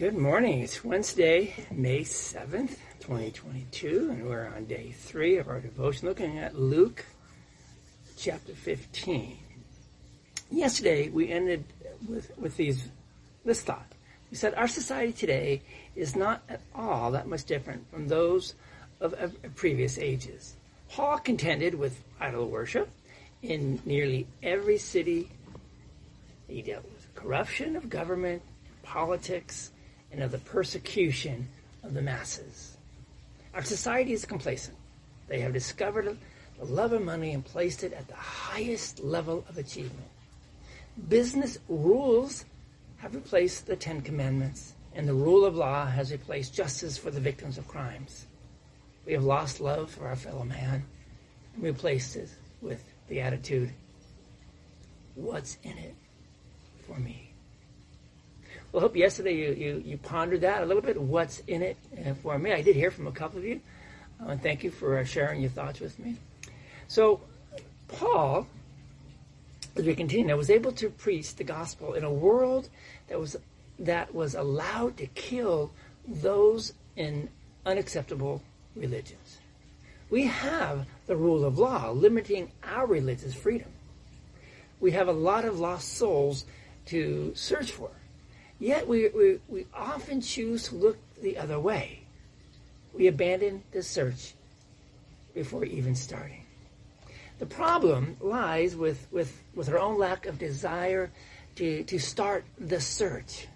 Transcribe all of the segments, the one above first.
Good morning. It's Wednesday, May 7th, 2022, and we're on day three of our devotion looking at Luke chapter 15. Yesterday, we ended with, with these, this thought. We said our society today is not at all that much different from those of, of previous ages. Paul contended with idol worship in nearly every city he dealt with corruption of government, politics, and of the persecution of the masses. Our society is complacent. They have discovered the love of money and placed it at the highest level of achievement. Business rules have replaced the Ten Commandments, and the rule of law has replaced justice for the victims of crimes. We have lost love for our fellow man and replaced it with the attitude, what's in it for me? Well, I hope yesterday you, you, you pondered that a little bit. What's in it uh, for me? I did hear from a couple of you. Uh, and thank you for uh, sharing your thoughts with me. So, Paul, as we continue, was able to preach the gospel in a world that was that was allowed to kill those in unacceptable religions. We have the rule of law limiting our religious freedom. We have a lot of lost souls to search for. Yet we, we, we often choose to look the other way. We abandon the search before even starting. The problem lies with, with, with our own lack of desire to, to start the search.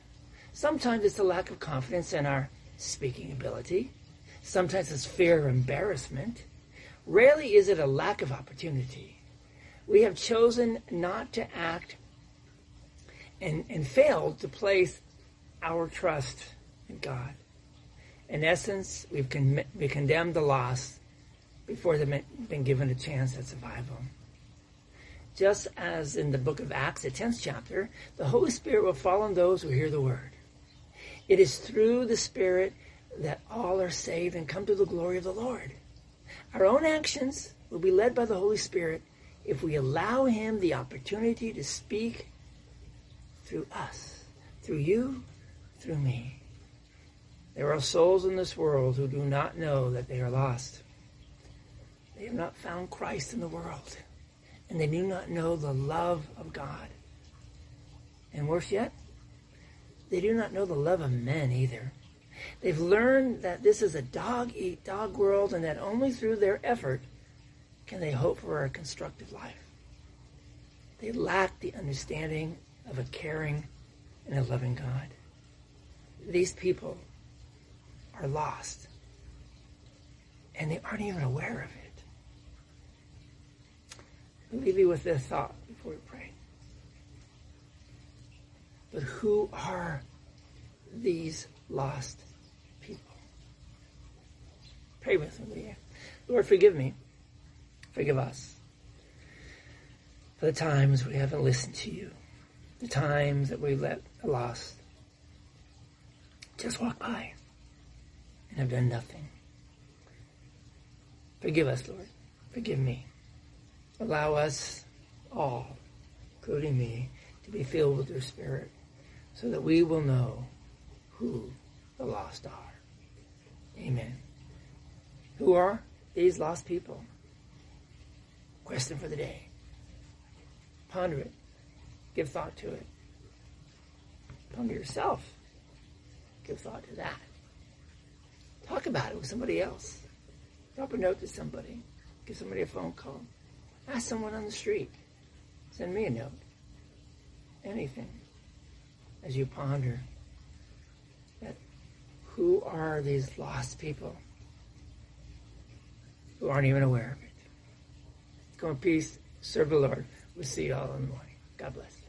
Sometimes it's a lack of confidence in our speaking ability. Sometimes it's fear or embarrassment. Rarely is it a lack of opportunity. We have chosen not to act and, and failed to place our trust in God. In essence, we've con- we condemned the lost before they've been given a chance at survival. Just as in the book of Acts, the 10th chapter, the Holy Spirit will fall on those who hear the word. It is through the Spirit that all are saved and come to the glory of the Lord. Our own actions will be led by the Holy Spirit if we allow Him the opportunity to speak through us, through you, through me. There are souls in this world who do not know that they are lost. They have not found Christ in the world, and they do not know the love of God. And worse yet, they do not know the love of men either. They've learned that this is a dog eat dog world and that only through their effort can they hope for a constructive life. They lack the understanding of a caring and a loving God. These people are lost and they aren't even aware of it. I'll leave you with this thought before we pray. But who are these lost people? Pray with me. Lord, forgive me. Forgive us for the times we haven't listened to you, the times that we've let the lost just walk by and have done nothing. Forgive us, Lord. Forgive me. Allow us all, including me, to be filled with your Spirit so that we will know who the lost are. Amen. Who are these lost people? Question for the day. Ponder it. Give thought to it. Ponder yourself. Give thought to that. Talk about it with somebody else. Drop a note to somebody. Give somebody a phone call. Ask someone on the street. Send me a note. Anything. As you ponder that who are these lost people who aren't even aware of it? Go in peace. Serve the Lord. We'll see you all in the morning. God bless.